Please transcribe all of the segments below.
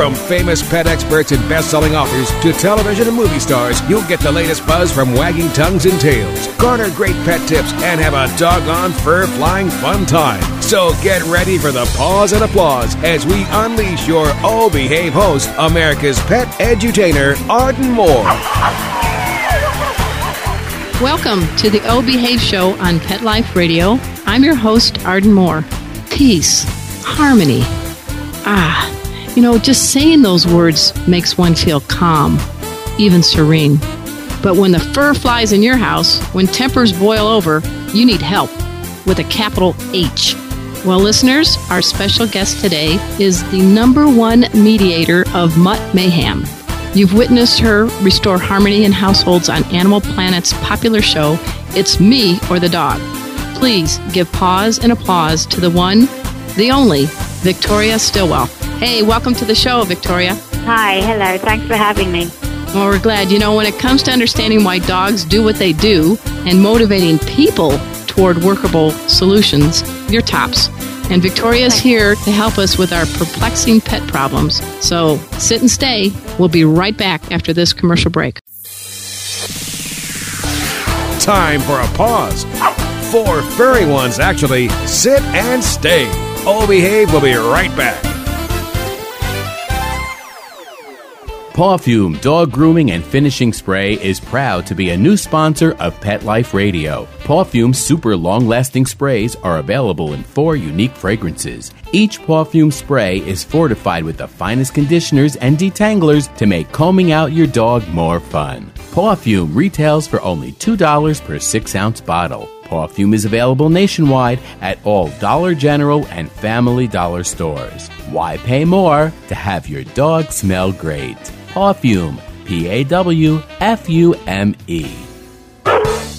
From famous pet experts and best-selling authors to television and movie stars, you'll get the latest buzz from wagging tongues and tails. Garner great pet tips and have a doggone fur-flying fun time. So get ready for the pause and applause as we unleash your Oh Behave host, America's pet edutainer, Arden Moore. Welcome to the O Behave Show on Pet Life Radio. I'm your host, Arden Moore. Peace, harmony. Ah, you know, just saying those words makes one feel calm, even serene. But when the fur flies in your house, when tempers boil over, you need help with a capital H. Well, listeners, our special guest today is the number one mediator of mutt mayhem. You've witnessed her restore harmony in households on Animal Planet's popular show, It's Me or the Dog. Please give pause and applause to the one, the only, Victoria Stilwell. Hey, welcome to the show, Victoria. Hi, hello. Thanks for having me. Well, we're glad. You know, when it comes to understanding why dogs do what they do and motivating people toward workable solutions, you're tops. And Victoria's here to help us with our perplexing pet problems. So sit and stay. We'll be right back after this commercial break. Time for a pause. Four furry ones, actually. Sit and stay. Oh Behave We'll be right back. Pawfume Dog Grooming and Finishing Spray is proud to be a new sponsor of Pet Life Radio. Pawfume super long lasting sprays are available in four unique fragrances. Each Pawfume spray is fortified with the finest conditioners and detanglers to make combing out your dog more fun. Pawfume retails for only $2 per 6 ounce bottle. Pawfume is available nationwide at all Dollar General and Family Dollar stores. Why pay more to have your dog smell great? Pawfume, P A W F U M E.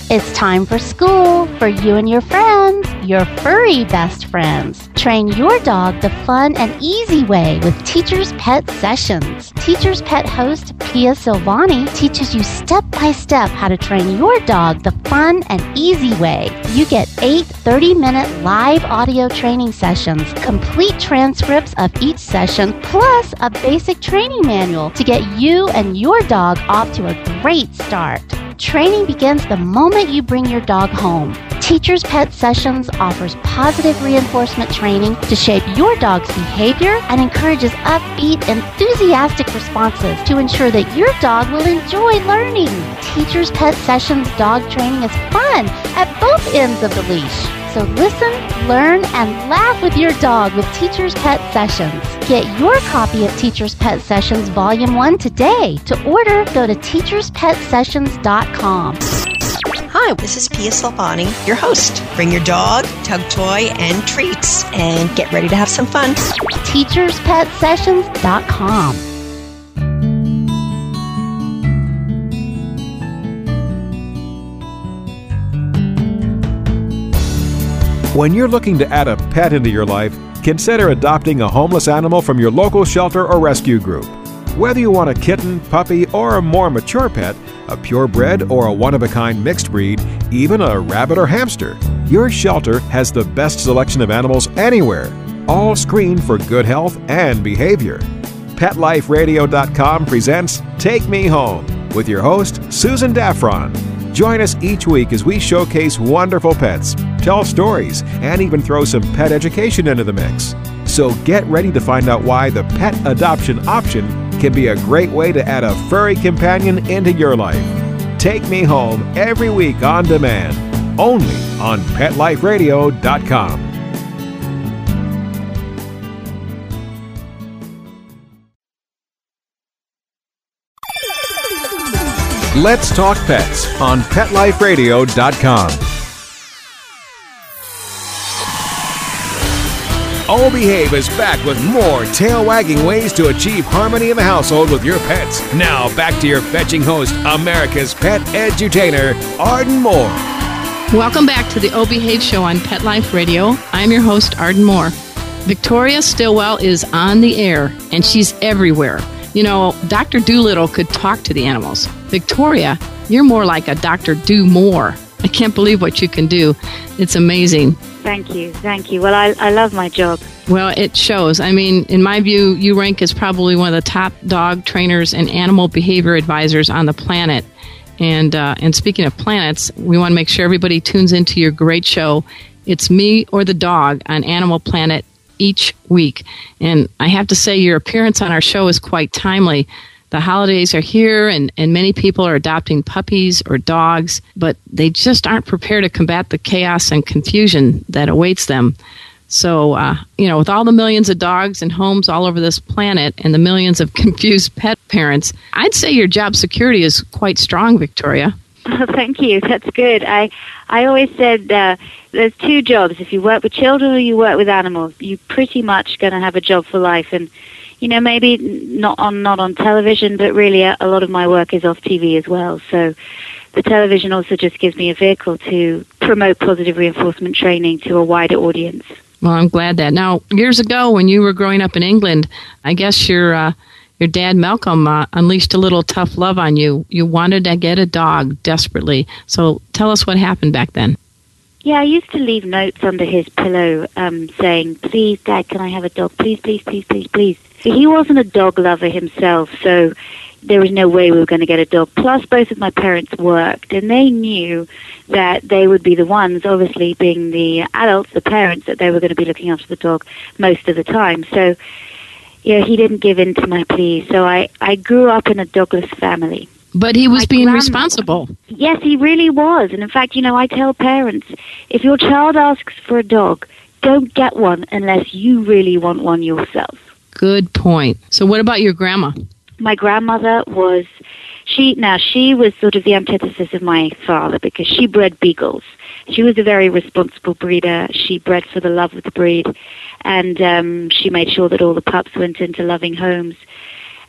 It's time for school for you and your friends, your furry best friends. Train your dog the fun and easy way with Teacher's Pet Sessions. Teacher's Pet host Pia Silvani teaches you step by step how to train your dog the fun and easy way. You get eight 30 minute live audio training sessions, complete transcripts of each session, plus a basic training manual to get you and your dog off to a great start. Training begins the moment you bring your dog home. Teacher's Pet Sessions offers positive reinforcement training to shape your dog's behavior and encourages upbeat, enthusiastic responses to ensure that your dog will enjoy learning. Teacher's Pet Sessions dog training is fun at both ends of the leash. So listen, learn, and laugh with your dog with Teacher's Pet Sessions. Get your copy of Teacher's Pet Sessions Volume 1 today. To order, go to teacherspetsessions.com. Hi, this is Pia Silvani, your host. Bring your dog, tug toy, and treats, and get ready to have some fun. teacherspetsessions.com. When you're looking to add a pet into your life, consider adopting a homeless animal from your local shelter or rescue group. Whether you want a kitten, puppy, or a more mature pet, a purebred or a one of a kind mixed breed, even a rabbit or hamster, your shelter has the best selection of animals anywhere, all screened for good health and behavior. PetLifeRadio.com presents Take Me Home with your host, Susan Daffron. Join us each week as we showcase wonderful pets, tell stories, and even throw some pet education into the mix. So get ready to find out why the pet adoption option can be a great way to add a furry companion into your life. Take Me Home every week on demand, only on PetLifeRadio.com. Let's Talk Pets on PetLifeRadio.com. Oh Behave is back with more tail wagging ways to achieve harmony in the household with your pets. Now, back to your fetching host, America's pet edutainer, Arden Moore. Welcome back to the O Behave Show on Pet Life Radio. I'm your host, Arden Moore. Victoria Stilwell is on the air, and she's everywhere. You know, Dr. Dolittle could talk to the animals. Victoria, you're more like a Dr. Do More. I can't believe what you can do. It's amazing. Thank you. Thank you. Well, I, I love my job. Well, it shows. I mean, in my view, you rank as probably one of the top dog trainers and animal behavior advisors on the planet. And uh, and speaking of planets, we want to make sure everybody tunes into your great show. It's me or the dog on Animal Planet each week. And I have to say, your appearance on our show is quite timely. The holidays are here, and, and many people are adopting puppies or dogs, but they just aren't prepared to combat the chaos and confusion that awaits them. So, uh, you know, with all the millions of dogs and homes all over this planet and the millions of confused pet parents, I'd say your job security is quite strong, Victoria. Oh, thank you. That's good. I I always said uh, there's two jobs. If you work with children or you work with animals, you're pretty much going to have a job for life. And you know, maybe not on not on television, but really a, a lot of my work is off TV as well. So the television also just gives me a vehicle to promote positive reinforcement training to a wider audience. Well, I'm glad that. Now, years ago, when you were growing up in England, I guess your uh, your dad Malcolm uh, unleashed a little tough love on you. You wanted to get a dog desperately. So, tell us what happened back then. Yeah, I used to leave notes under his pillow um, saying, "Please, Dad, can I have a dog? Please, please, please, please, please." He wasn't a dog lover himself, so there was no way we were going to get a dog. Plus, both of my parents worked, and they knew that they would be the ones, obviously being the adults, the parents, that they were going to be looking after the dog most of the time. So, yeah, he didn't give in to my plea. So I, I grew up in a dogless family. But he was My being responsible. Yes, he really was. And in fact, you know, I tell parents if your child asks for a dog, don't get one unless you really want one yourself. Good point. So, what about your grandma? My grandmother was she now she was sort of the antithesis of my father because she bred beagles. She was a very responsible breeder. She bred for the love of the breed, and um, she made sure that all the pups went into loving homes.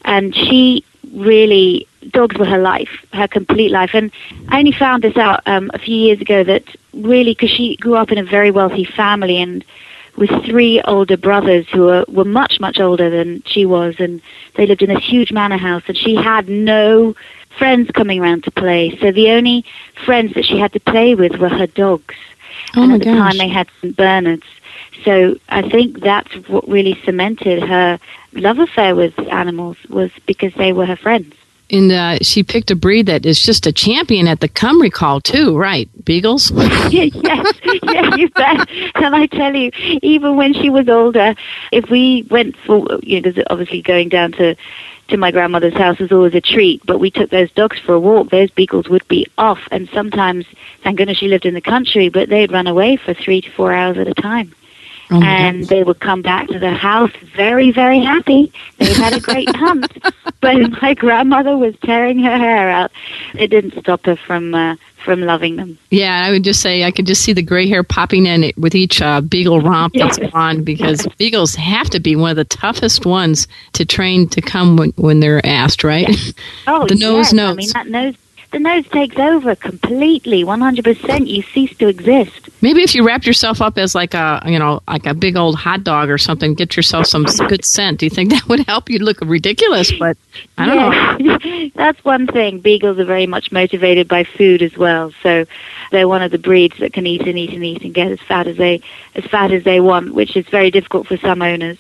And she really dogs were her life, her complete life. And I only found this out um, a few years ago that really because she grew up in a very wealthy family and with three older brothers who were, were much much older than she was, and they lived in this huge manor house, and she had no friends coming around to play. So the only friends that she had to play with were her dogs. Oh and at the gosh. time they had St. Bernards. So I think that's what really cemented her love affair with animals was because they were her friends. And uh, she picked a breed that is just a champion at the come recall too, right? Beagles? yes, yeah, you bet. And I tell you, even when she was older, if we went for, you know, because obviously going down to to my grandmother's house was always a treat, but we took those dogs for a walk. Those beagles would be off, and sometimes, thank goodness she lived in the country, but they'd run away for three to four hours at a time. Oh and gosh. they would come back to the house very, very happy. They had a great hunt. But my grandmother was tearing her hair out. It didn't stop her from uh, from loving them. Yeah, I would just say I could just see the gray hair popping in with each uh, beagle romp that's Yes. on because beagles have to be one of the toughest ones to train to come when, when they're asked, right? Oh, The nose yes. I mean, that nose, the nose takes over completely, one hundred percent. You cease to exist. Maybe if you wrapped yourself up as like a you know like a big old hot dog or something, get yourself some good scent. Do you think that would help? You'd look ridiculous, but I don't know. know. That's one thing. Beagles are very much motivated by food as well. So they're one of the breeds that can eat and eat and eat and get as fat as they as fat as they want, which is very difficult for some owners,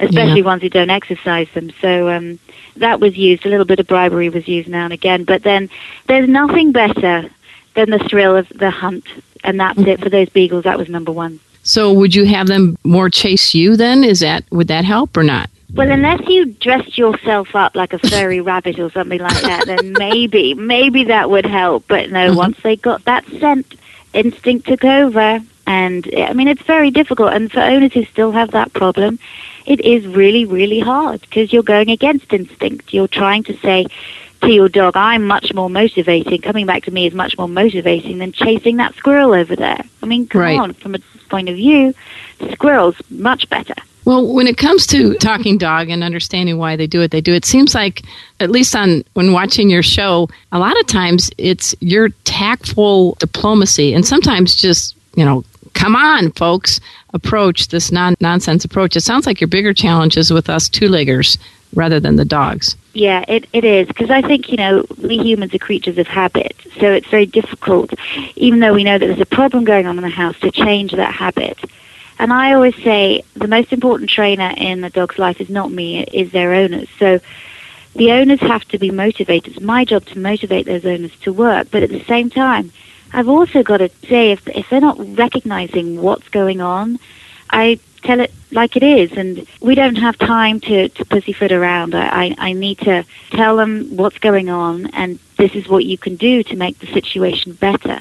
especially ones who don't exercise them. So um, that was used. A little bit of bribery was used now and again. But then there's nothing better than the thrill of the hunt, and that's it for those beagles. That was number one. So would you have them more chase you then? Is that would that help or not? Well, unless you dressed yourself up like a furry rabbit or something like that, then maybe, maybe that would help. But no, once they got that scent, instinct took over. And I mean, it's very difficult. And for owners who still have that problem, it is really, really hard because you're going against instinct. You're trying to say, to your dog, I'm much more motivating. Coming back to me is much more motivating than chasing that squirrel over there. I mean, come Right. on, from a point of view, squirrel's much better. Well, when it comes to talking dog and understanding why they do it, they do. It seems like, at least on when watching your show, a lot of times it's your tactful diplomacy, and sometimes just you know, come on, folks, approach this non nonsense approach. It sounds like your bigger challenge is with us two leggers rather than the dogs. Yeah, it, it is because I think you know we humans are creatures of habit, so it's very difficult, even though we know that there's a problem going on in the house, to change that habit. And I always say the most important trainer in a dog's life is not me; it is their owners. So the owners have to be motivated. It's my job to motivate those owners to work, but at the same time, I've also got to say if if they're not recognizing what's going on, I tell it like it is, and we don't have time to, to pussyfoot around. I, I, I need to tell them what's going on, and this is what you can do to make the situation better.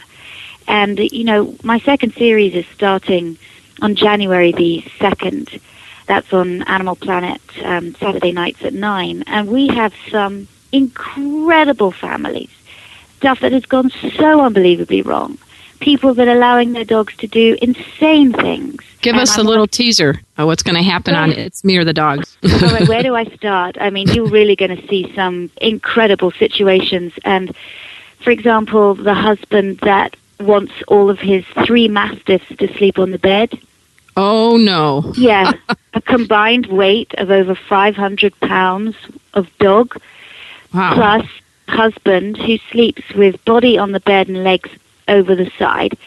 And, you know, my second series is starting on January the 2nd. That's on Animal Planet, um, Saturday nights at 9. And we have some incredible families. Stuff that has gone so unbelievably wrong. People that are allowing their dogs to do insane things. Give us a little want- teaser of what's going to happen on It's Me or the Dogs. all right, where do I start? I mean, you're really going to see some incredible situations. And, for example, the husband that wants all of his three mastiffs to sleep on the bed. oh, no. Yeah, a combined weight of over 500 pounds of dog, Wow. plus husband who sleeps with body on the bed and legs over the side,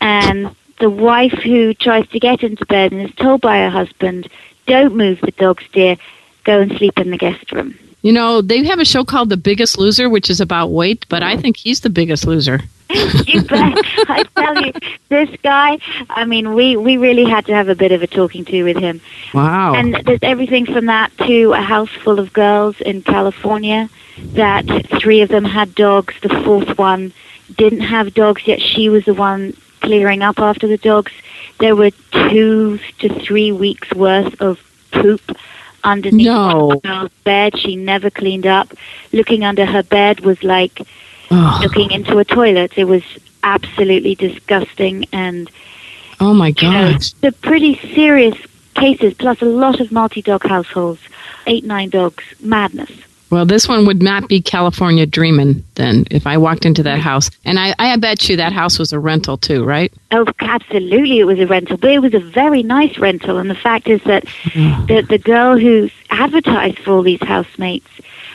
and the wife who tries to get into bed and is told by her husband, "Don't move the dogs, dear. Go and sleep in the guest room." You know, they have a show called The Biggest Loser, which is about weight, but I think he's the biggest loser. you bet. I tell you, this guy. I mean, we we really had to have a bit of a talking to with him. Wow. And there's everything from that to a house full of girls in California that three of them had dogs. The fourth one didn't have dogs, yet she was the one clearing up after the dogs. There were two to three weeks worth of poop underneath No. the girl's bed. She never cleaned up. Looking under her bed was like oh, looking into a toilet. It was absolutely disgusting and oh my you know, the pretty serious cases, plus a lot of multi-dog households, eight, nine dogs, madness. Well, this one would not be California dreaming then if I walked into that house. And I, I bet you that house was a rental too, right? Oh, absolutely, it was a rental, but it was a very nice rental. And the fact is that the, the girl who advertised for all these housemates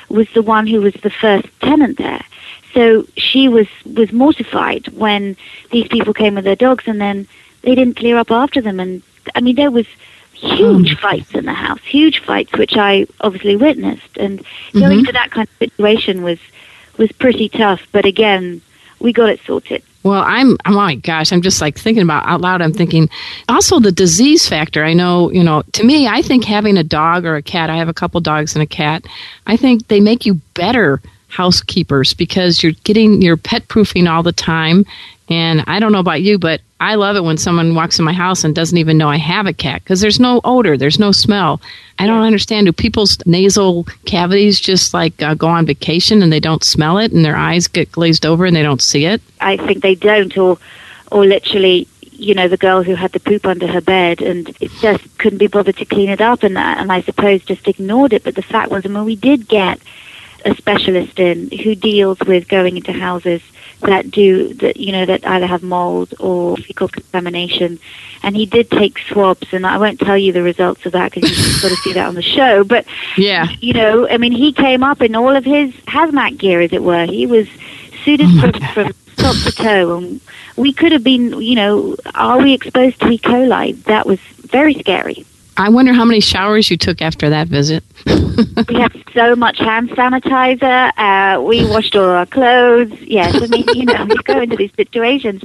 was the one who was the first tenant there. So she was, was mortified when these people came with their dogs and then they didn't clear up after them. And I mean, there was huge hmm. fights in the house, huge fights, which I obviously witnessed. And going mm-hmm. to that kind of situation was was pretty tough. But again, we got it sorted. Well, I'm, oh my gosh, I'm just like thinking about out loud. I'm thinking also the disease factor. I know, you know, to me, I think having a dog or a cat, I have a couple dogs and a cat, I think they make you better housekeepers because you're getting, you're pet proofing all the time. And I don't know about you, but I love it when someone walks in my house and doesn't even know I have a cat because there's no odor, there's no smell. I don't understand. Do people's nasal cavities just like uh, go on vacation and they don't smell it and their eyes get glazed over and they don't see it? I think they don't, or or literally, you know, the girl who had the poop under her bed and it just couldn't be bothered to clean it up, and and I suppose just ignored it. But the fact was, I mean, we did get a specialist in who deals with going into houses that do that, you know, that either have mold or fecal contamination. And he did take swabs, and I won't tell you the results of that because you've got to see that on the show. But Yeah. you know, I mean, he came up in all of his hazmat gear, as it were. He was suited Oh from, from top to toe, and we could have been, you know, are we exposed to E. coli? That was very scary. I wonder how many showers you took after that visit. We had so much hand sanitizer. Uh, we washed all our clothes. Yes, I mean, you know, you go into these situations,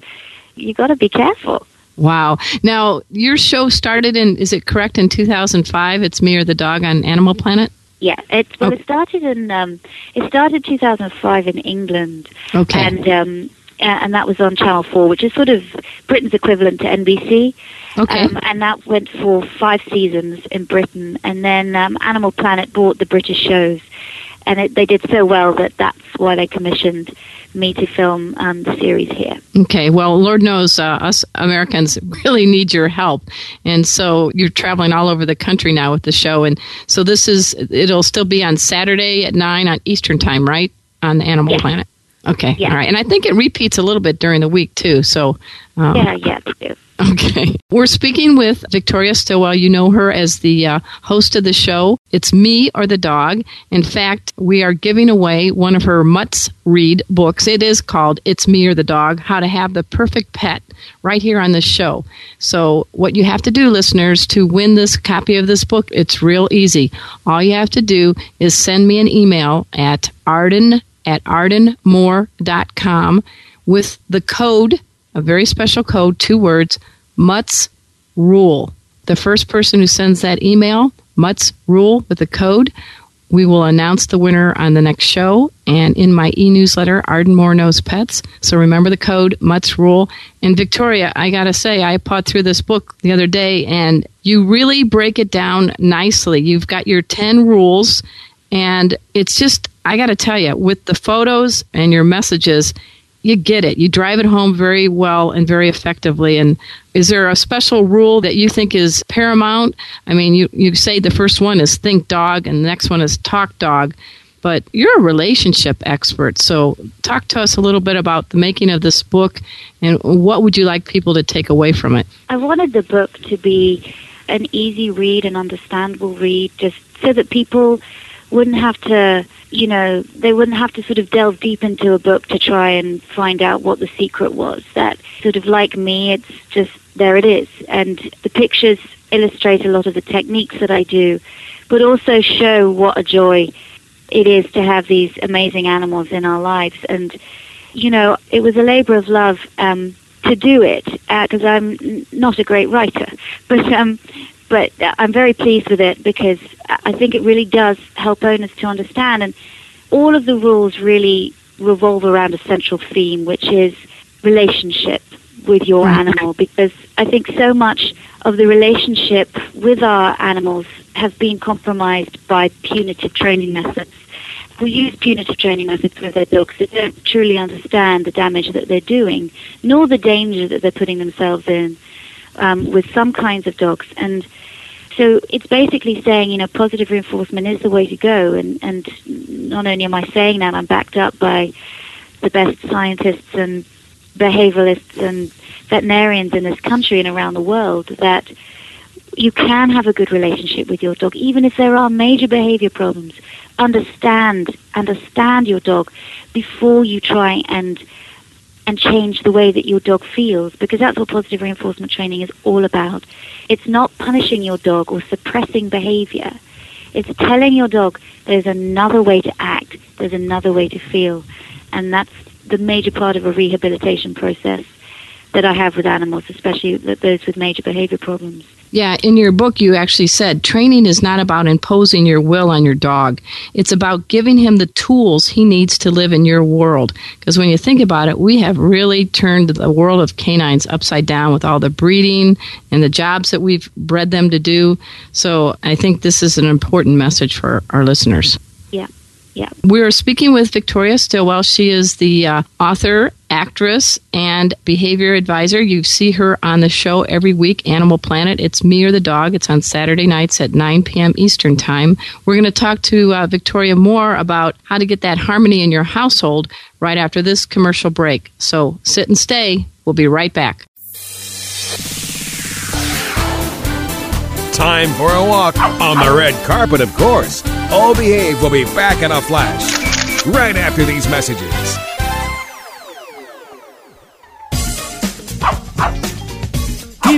you got to be careful. Wow. Now, your show started in, is it correct, in 2005? It's Me or the Dog on Animal Planet? Yeah, it well, Oh. it started in um, it started 2005 in England. Okay. and um, and that was on Channel Four, which is sort of Britain's equivalent to NBC. Okay. Um, and that went for five seasons in Britain, and then um, Animal Planet bought the British shows, and it, they did so well that that's why they commissioned me to film um, the series here. Okay, well, Lord knows uh, us Americans really need your help, and so you're traveling all over the country now with the show, and so this is it'll still be on Saturday at nine on Eastern time, right, on Animal Yes. Planet. Okay, Yes. all right, and I think it repeats a little bit during the week too. So, um, Yeah, yeah, they do. Okay. We're speaking with Victoria Stilwell. You know her as the uh, host of the show. It's Me or the Dog. In fact, we are giving away one of her Mutts Read books. It is called It's Me or the Dog How to Have the Perfect Pet right here on the show. So, what you have to do, listeners, to win this copy of this book, it's real easy. All you have to do is send me an email at arden at ardenmoore.com with the code a very special code, two words, Mutts Rule. The first person who sends that email, Mutts Rule with the code, we will announce the winner on the next show and in my e newsletter, Ardenmore Knows Pets. So remember the code, Mutts Rule. And Victoria, I got to say, I pawed through this book the other day and you really break it down nicely. You've got your 10 rules, and it's just, I got to tell you, with the photos and your messages, you get it. You drive it home very well and very effectively. And is there a special rule that you think is paramount? I mean, you, you say the first one is think dog and the next one is talk dog, but you're a relationship expert. So talk to us a little bit about the making of this book and what would you like people to take away from it? I wanted the book to be an easy read, an understandable read, just so that people wouldn't have to, you know, they wouldn't have to sort of delve deep into a book to try and find out what the secret was. That sort of like me, it's just there it is. And the pictures illustrate a lot of the techniques that I do, but also show what a joy it is to have these amazing animals in our lives. And, you know, it was a labor of love um, to do it because I'm not a great writer, but um, but uh, I'm very pleased with it because I I think it really does help owners to understand, and all of the rules really revolve around a central theme, which is relationship with your animal. Because I think so much of the relationship with our animals has been compromised by punitive training methods. We use punitive training methods with their dogs that don't truly understand the damage that they're doing, nor the danger that they're putting themselves in um, with some kinds of dogs. And so it's basically saying, you know, positive reinforcement is the way to go. And, and not only am I saying that, I'm backed up by the best scientists and behavioralists and veterinarians in this country and around the world that you can have a good relationship with your dog, even if there are major behavior problems. Understand, understand your dog before you try and and change the way that your dog feels, because that's what positive reinforcement training is all about. It's not punishing your dog or suppressing behavior. It's telling your dog there's another way to act, there's another way to feel, and that's the major part of a rehabilitation process that I have with animals, especially those with major behavior problems. Yeah, in your book, you actually said training is not about imposing your will on your dog. It's about giving him the tools he needs to live in your world. Because when you think about it, we have really turned the world of canines upside down with all the breeding and the jobs that we've bred them to do. So I think this is an important message for our listeners. Yeah, yeah. We're speaking with Victoria Stilwell. She is the uh, author, actress, and behavior advisor. You see her on the show every week, Animal Planet. It's Me or the Dog. It's on Saturday nights at 9 p.m. Eastern Time. We're going to talk to uh, Victoria more about how to get that harmony in your household right after this commercial break. So sit and stay. We'll be right back. Time for a walk on the red carpet, of course. All Behave will be back in a flash right after these messages.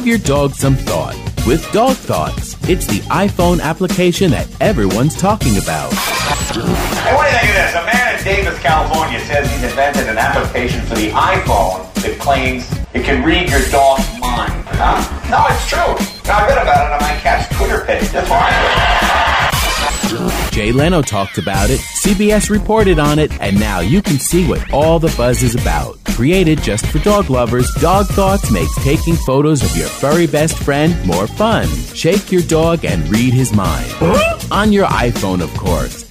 Give your dog some thought with Dog Thoughts. It's the iPhone application that everyone's talking about. Hey, what do you think of this? A man in Davis, California says he's invented an application for the iPhone that claims it can read your dog's mind. Huh? No, it's true. Now, I read about it on my cat's Twitter page. That's why Jay Leno talked about it, CBS reported on it, and now you can see what all the buzz is about. Created just for dog lovers, Dog Thoughts makes taking photos of your furry best friend more fun. Shake your dog and read his mind. On your iPhone, of course.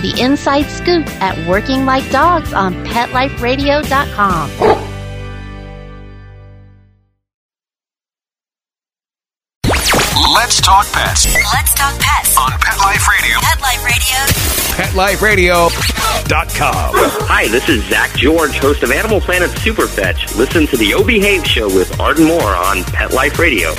the inside scoop at Working Like Dogs on PetLifeRadio.com. Let's talk pets Let's talk pets on Pet Life Radio. Pet Life Radio. PetLifeRadio.com. Hi, this is Zak George, host of Animal Planet Superfetch. Listen to the O Behave Show with Arden Moore on Pet Life Radio.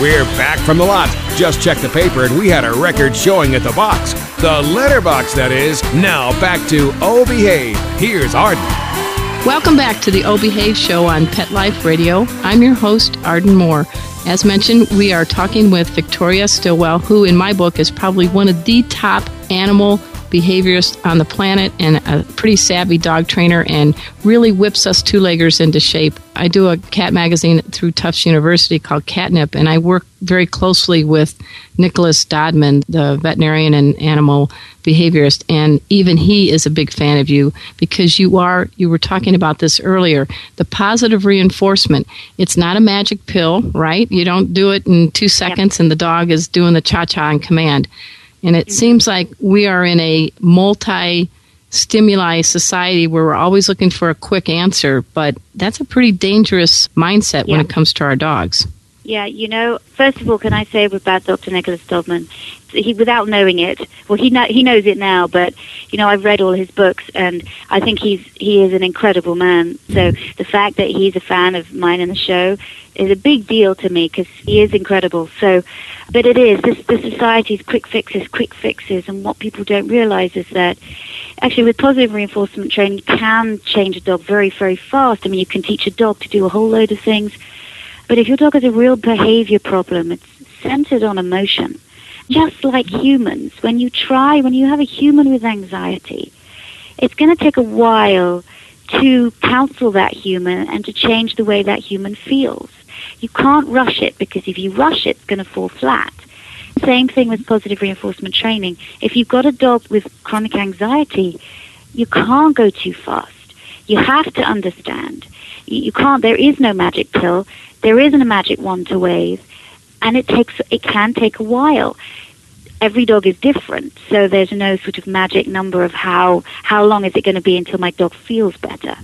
We're back from the lot. Just checked the paper and we had a record showing at the box. The letterbox, that is. Now back to Oh Behave. Here's Arden. Welcome back to the O Behave Show on Pet Life Radio. I'm your host, Arden Moore. As mentioned, we are talking with Victoria Stilwell, who, in my book, is probably one of the top animal behaviorists on the planet and a pretty savvy dog trainer and really whips us two leggers into shape. I do a cat magazine through Tufts University called Catnip, and I work very closely with Nicholas Dodman, the veterinarian and animal behaviorist, and even he is a big fan of you because you are, you were talking about this earlier, the positive reinforcement. It's not a magic pill, right? You don't do it in two seconds and the dog is doing the cha cha on command. And it seems like we are in a multi stimuli society where we're always looking for a quick answer, but that's a pretty dangerous mindset when it comes to our dogs. Yeah, you know, first of all, can I say about Dr. Nicholas Dodman, he, without knowing it, well, he know, he knows it now, but you know, I've read all his books, and I think he's he is an incredible man. So the fact that he's a fan of mine in the show is a big deal to me because he is incredible. So, but it is this the society's quick fixes, quick fixes, and what people don't realize is that actually with positive reinforcement training, you can change a dog very, very fast. I mean, you can teach a dog to do a whole load of things. But if your dog has a real behavior problem, it's centered on emotion. Just like humans, when you try, when you have a human with anxiety, it's going to take a while to counsel that human and to change the way that human feels. You can't rush it because if you rush it, it's going to fall flat. Same thing with positive reinforcement training. If you've got a dog with chronic anxiety, you can't go too fast. You have to understand. You, can't. There is no magic pill. There isn't a magic wand to wave, and it takes. It can take a while. Every dog is different, so there's no sort of magic number of how how long is it going to be until my dog feels better.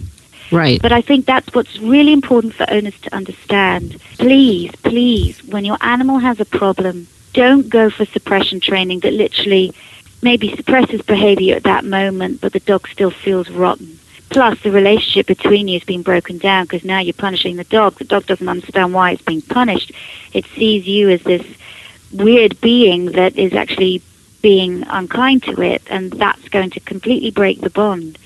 Right. But I think that's what's really important for owners to understand. Please, please, when your animal has a problem, don't go for suppression training that literally maybe suppresses behavior at that moment, but the dog still feels rotten. Plus, the relationship between you has been broken down because now you're punishing the dog. The dog doesn't understand why it's being punished. It sees you as this weird being that is actually being unkind to it, and that's going to completely break the bond.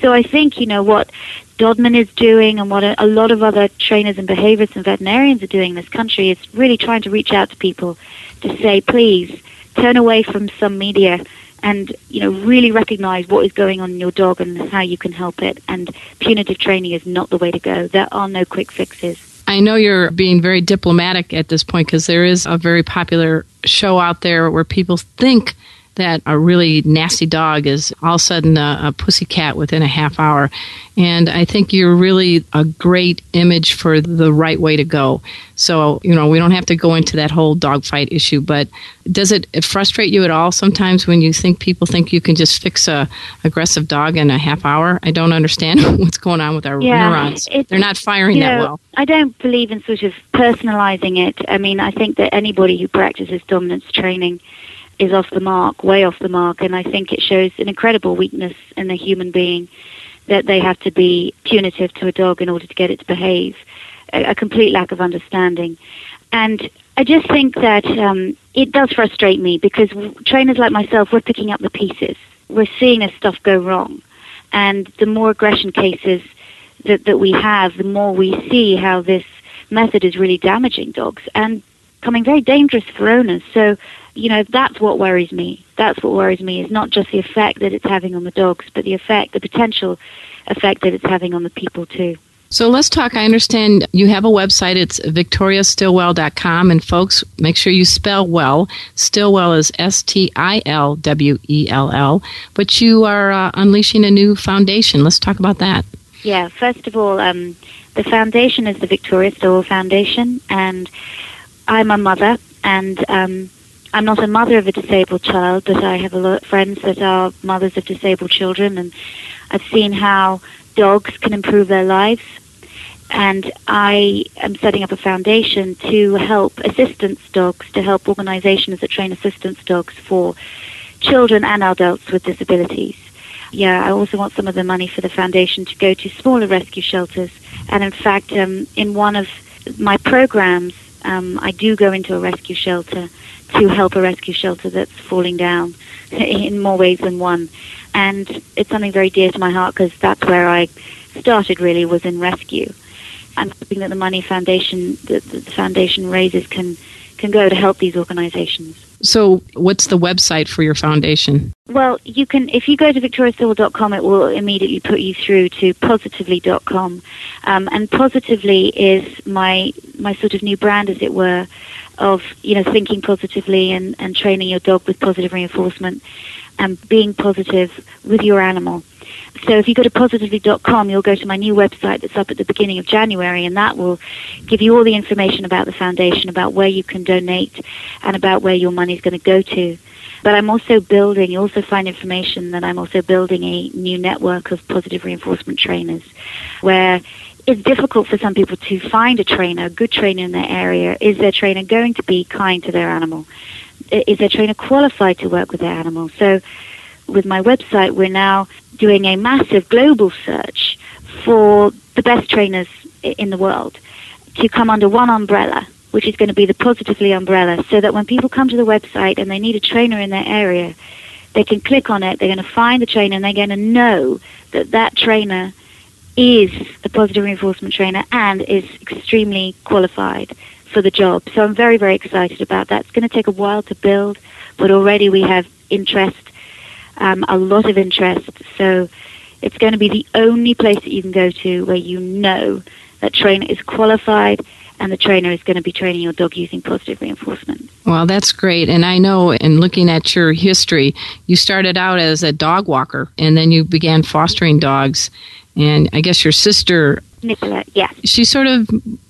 So I think, you know, what Dodman is doing and what a, lot of other trainers and behaviorists and veterinarians are doing in this country is really trying to reach out to people to say, please, turn away from some media and, you know, really recognize what is going on in your dog and how you can help it. And punitive training is not the way to go. There are no quick fixes. I know you're being very diplomatic at this point because there is a very popular show out there where people think that a really nasty dog is all of a sudden a, a pussy cat within a half hour. And I think you're really a great image for the right way to go. So, you know, we don't have to go into that whole dogfight issue, but does it frustrate you at all sometimes when you think people think you can just fix a aggressive dog in a half hour? I don't understand what's going on with our Yeah, neurons. They're not firing that know, well. I don't believe in sort of personalizing it. I mean, I think that anybody who practices dominance training is off the mark, way off the mark, and I think it shows an incredible weakness in the human being that they have to be punitive to a dog in order to get it to behave. A, a complete lack of understanding. And I just think that um, it does frustrate me because trainers like myself, we're picking up the pieces. We're seeing this stuff go wrong. And the more aggression cases that, that we have, the more we see how this method is really damaging dogs and becoming very dangerous for owners. So, you know, that's what worries me. That's what worries me is not just the effect that it's having on the dogs, but the effect, the potential effect that it's having on the people too. So let's talk. I understand you have a website. It's victoriastilwell.com. And folks, make sure you spell well. Stilwell is S T I L W E L L. But you are uh, unleashing a new foundation. Let's talk about that. Yeah, first of all, um, the foundation is the Victoria Stilwell Foundation, and I'm a mother, and um, I'm not a mother of a disabled child, but I have a lot of friends that are mothers of disabled children, and I've seen how dogs can improve their lives. And I am setting up a foundation to help assistance dogs, to help organizations that train assistance dogs for children and adults with disabilities. Yeah, I also want some of the money for the foundation to go to smaller rescue shelters. And in fact, um, in one of my programs, um, I do go into a rescue shelter to help a rescue shelter that's falling down in more ways than one. And it's something very dear to my heart because that's where I started really was in rescue. I'm hoping that the money foundation that the foundation raises can can go to help these organizations. So, what's the website for your foundation? Well, you can if you go to victoriastilwell.com, it will immediately put you through to positively.com, um, and positively is my my sort of new brand, as it were, of you know thinking positively and and training your dog with positive reinforcement and being positive with your animal. So if you go to positively.com, you'll go to my new website that's up at the beginning of January, and that will give you all the information about the foundation, about where you can donate, and about where your money is going to go to. But I'm also building, you also find information that I'm also building a new network of positive reinforcement trainers where it's difficult for some people to find a trainer, a good trainer in their area. Is their trainer going to be kind to their animal? Is their trainer qualified to work with their animal? So with my website, we're now doing a massive global search for the best trainers in the world to come under one umbrella, which is going to be the Positively umbrella, so that when people come to the website and they need a trainer in their area, they can click on it, they're going to find the trainer, and they're going to know that that trainer is a positive reinforcement trainer and is extremely qualified for the job. So I'm very, very excited about that. It's going to take a while to build, but already we have interest, um, a lot of interest. So it's going to be the only place that you can go to where you know that trainer is qualified and the trainer is going to be training your dog using positive reinforcement. Well, that's great. And I know in looking at your history, you started out as a dog walker and then you began fostering dogs. And I guess your sister, Nicola, yes. she sort of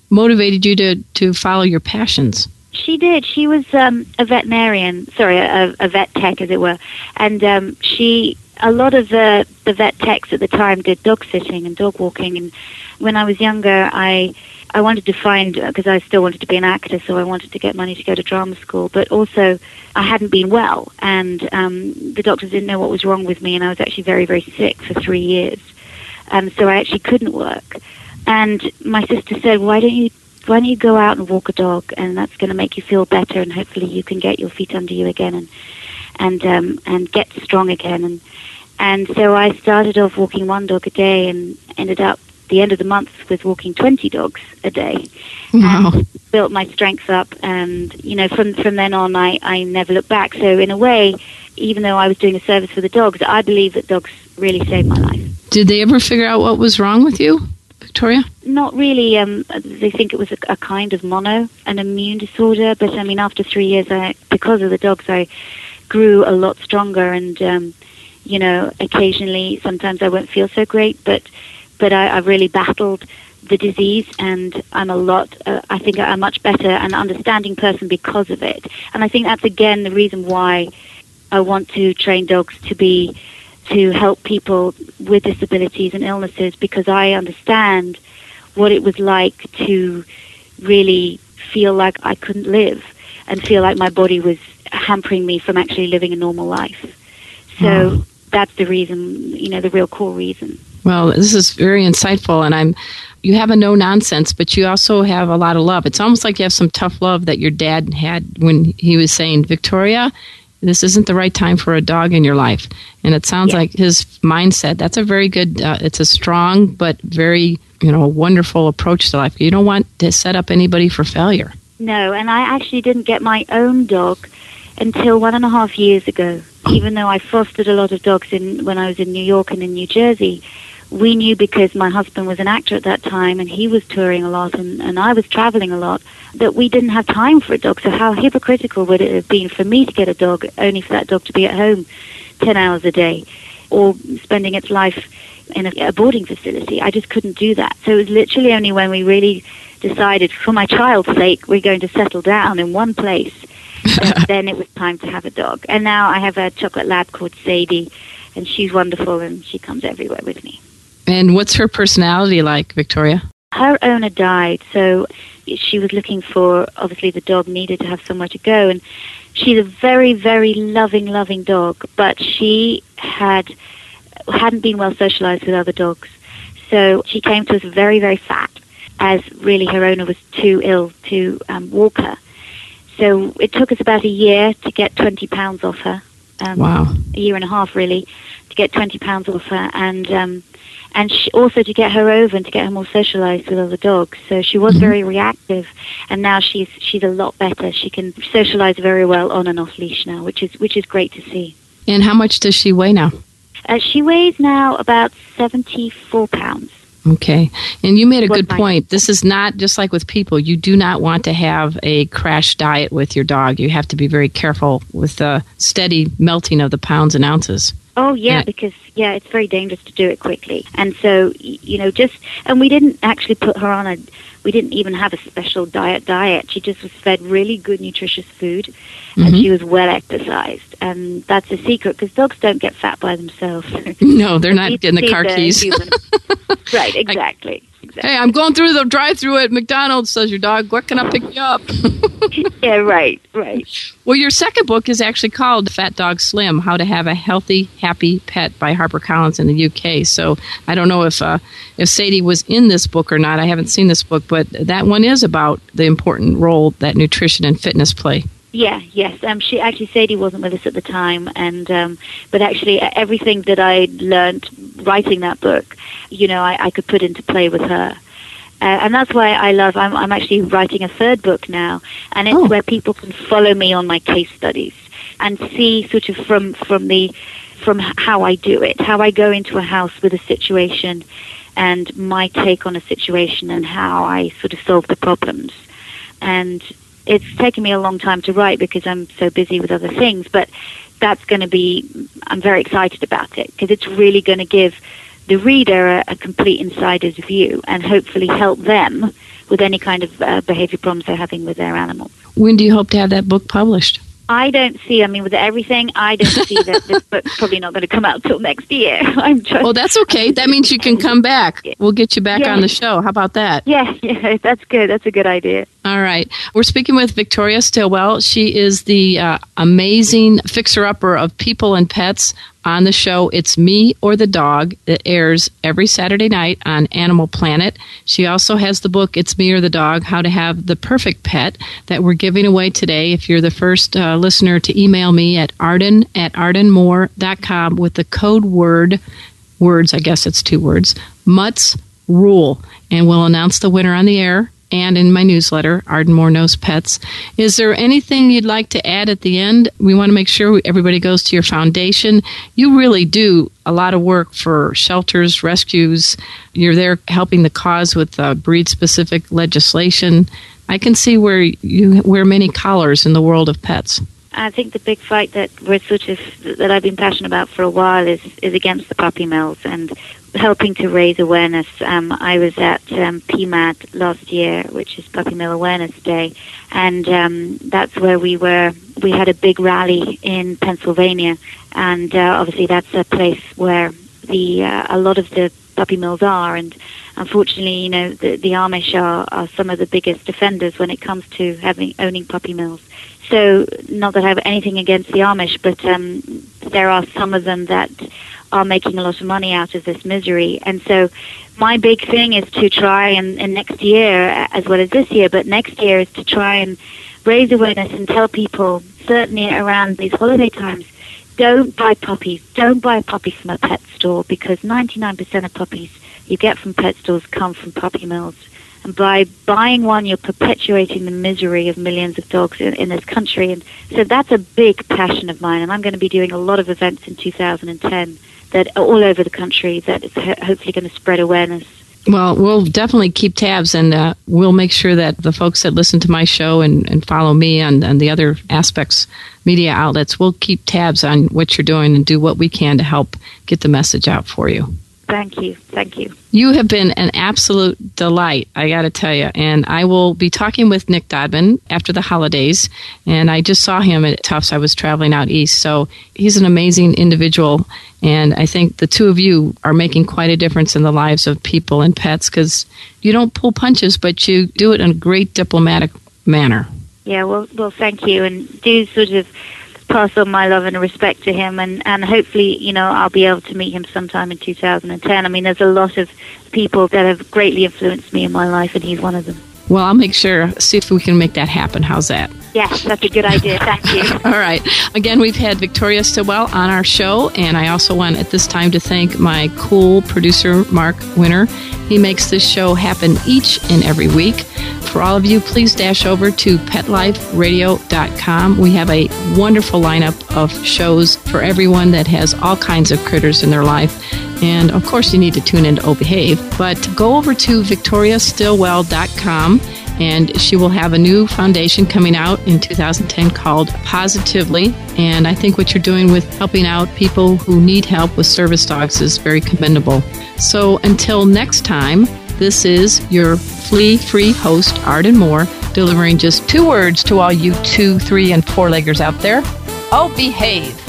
motivated you to, to follow your passions. She did. She was um, a veterinarian, sorry, a, a vet tech, as it were, and um, she. A lot of the the vet techs at the time did dog sitting and dog walking, and when I was younger, I I wanted to find because I still wanted to be an actor, so I wanted to get money to go to drama school, but also I hadn't been well, and um, the doctors didn't know what was wrong with me, and I was actually very very sick for three years, um, so I actually couldn't work. And my sister said, "Why don't you why don't you go out and walk a dog and that's going to make you feel better and hopefully you can get your feet under you again and and um, and get strong again. And and so I started off walking one dog a day, and ended up the end of the month with walking 20 dogs a day. Wow. And built my strength up, and you know from from then on, I I never looked back. So in a way, even though I was doing a service for the dogs, I believe that dogs really saved my life. Did they ever figure out what was wrong with you, Victoria? Not really. Um, they think it was a, a kind of mono, an immune disorder. But I mean, after three years, I, because of the dogs, I grew a lot stronger. And um, you know, occasionally, sometimes I won't feel so great, but but I, I really battled the disease, and I'm a lot. Uh, I think I'm a much better and understanding person because of it. And I think that's again the reason why I want to train dogs to be to help people with disabilities and illnesses because I understand what it was like to really feel like I couldn't live and feel like my body was hampering me from actually living a normal life. So Wow. that's the reason, you know, the real core reason. Well, this is very insightful, and I'm. You have a no nonsense, but you also have a lot of love. It's almost like you have some tough love that your dad had when he was saying, "Victoria, this isn't the right time for a dog in your life." And it sounds like his mindset. That's a very good. Uh, it's a strong but very you know wonderful approach to life. You don't want to set up anybody for failure. No, and I actually didn't get my own dog until one and a half years ago. Even though I fostered a lot of dogs in when I was in New York and in New Jersey, we knew because my husband was an actor at that time and he was touring a lot and, and I was traveling a lot that we didn't have time for a dog. So how hypocritical would it have been for me to get a dog only for that dog to be at home 10 hours a day or spending its life in a, a boarding facility? I just couldn't do that. So it was literally only when we really decided for my child's sake we're going to settle down in one place then it was time to have a dog. And now I have a chocolate lab called Sadie, and she's wonderful, and she comes everywhere with me. And what's her personality like, Victoria? Her owner died, so she was looking for. Obviously, the dog needed to have somewhere to go, and she's a very, very loving, loving dog. But she had hadn't been well socialized with other dogs, so she came to us very, very fat, as really her owner was too ill to um, walk her. So it took us about a year to get 20 pounds off her. Um, Wow. A year and a half, really, get 20 pounds off her. And um, and she, also to get her over and to get her more socialized with other dogs. So she was very reactive, and now she's she's a lot better. She can socialize very well on and off leash now, which is which is great to see. And how much does she weigh now? Uh, she weighs now about 74 pounds. Okay. And you made a good point. This is not just like with people. You do not want to have a crash diet with your dog. You have to be very careful with the steady melting of the pounds and ounces. Oh yeah, Yeah. because yeah, it's very dangerous to do it quickly. And so you know, just and we didn't actually put her on a. We didn't even have a special diet. Diet. She just was fed really good, nutritious food, and Mhm. she was well exercised. And that's a secret because dogs don't get fat by themselves. No, they're not getting the car keys. right. Exactly. Hey, I'm going through the drive-through at McDonald's. Says your dog. "What can I pick you up? yeah. Right. Right. Well, your second book is actually called Fat Dog Slim: How to Have a Healthy, Happy Pet by HarperCollins in the UK. So I don't know if uh, if Sadie was in this book or not. I haven't seen this book, but that one is about the important role that nutrition and fitness play. Yeah, yes. Um, she actually Sadie wasn't with us at the time, and um, but actually everything that I learned writing that book, you know, I, I could put into play with her. Uh, and that's why I love. I'm, I'm actually writing a third book now, and it's Oh. where people can follow me on my case studies and see sort of from from the from how I do it, how I go into a house with a situation, and my take on a situation, and how I sort of solve the problems and it's taken me a long time to write because I'm so busy with other things. But that's going to be, I'm very excited about it because it's really going to give the reader a, a complete insider's view and hopefully help them with any kind of uh, behavior problems they're having with their animals. When do you hope to have that book published? I don't see, I mean, with everything, I don't see that this book's probably not going to come out till next year. I'm just, Well, that's okay. That means you can come back. We'll get you back Yeah. on the show. How about that? yeah, yeah, that's good. That's a good idea. All right. We're speaking with Victoria Stilwell. She is the uh, amazing fixer upper of people and pets on the show It's Me or the Dog that airs every Saturday night on Animal Planet. She also has the book It's Me or the Dog How to Have the Perfect Pet that we're giving away today. If you're the first uh, listener to email me at arden at ardenmoore.com with the code word, words, I guess it's two words, Mutts Rule. And we'll announce the winner on the air and in my newsletter, Ardmore Knows Pets. Is there anything you'd like to add at the end? We want to make sure everybody goes to your foundation. You really do a lot of work for shelters, rescues. You're there helping the cause with uh, breed specific legislation. I can see where you wear many collars in the world of pets. I think the big fight that we're sort of that I've been passionate about for a while is is against the puppy mills and helping to raise awareness. Um, I was at um, PMAD last year, which is Puppy Mill Awareness Day, and um, that's where we were. We had a big rally in Pennsylvania, and uh, obviously that's a place where the uh, a lot of the puppy mills are, and unfortunately, you know, the, the Amish are, are some of the biggest offenders when it comes to having owning puppy mills. So, not that I have anything against the Amish, but um, there are some of them that are making a lot of money out of this misery. And so, my big thing is to try and, and next year, as well as this year, but next year is to try and raise awareness and tell people, certainly around these holiday times, don't buy puppies. Don't buy a puppy from a pet store because 99% of puppies you get from pet stores come from puppy mills. And by buying one, you're perpetuating the misery of millions of dogs in, in, this country. And so that's a big passion of mine. And I'm going to be doing a lot of events in 2010 that are all over the country that is ho- hopefully going to spread awareness. Well, we'll definitely keep tabs and uh, we'll make sure that the folks that listen to my show and, and follow me and, and the other aspects, media outlets, we'll keep tabs on what you're doing and do what we can to help get the message out for you. Thank you. Thank you. You have been an absolute delight, I got to tell you. And I will be talking with Nick Dodman after the holidays. And I just saw him at Tufts. I was traveling out east. So he's an amazing individual. And I think the two of you are making quite a difference in the lives of people and pets because you don't pull punches, but you do it in a great diplomatic manner. Yeah, well, well, thank you. And do sort of pass on my love and respect to him and, and hopefully, you know, I'll be able to meet him sometime in 2010. I mean, there's a lot of people that have greatly influenced me in my life and he's one of them. Well, I'll make sure, see if we can make that happen. How's that? Yes, that's a good idea. Thank you. All right. Again, we've had Victoria Stilwell on our show, and I also want at this time to thank my cool producer, Mark Winter. He makes this show happen each and every week. For all of you, please dash over to petliferadio.com. We have a wonderful lineup of shows for everyone that has all kinds of critters in their life. And of course, you need to tune in to Oh Behave. But go over to victoriastilwell.com and she will have a new foundation coming out in 2010 called Positively. And I think what you're doing with helping out people who need help with service dogs is very commendable. So until next time, this is your flea free host, Arden Moore, delivering just two words to all you two, three, and four leggers out there. Oh, behave.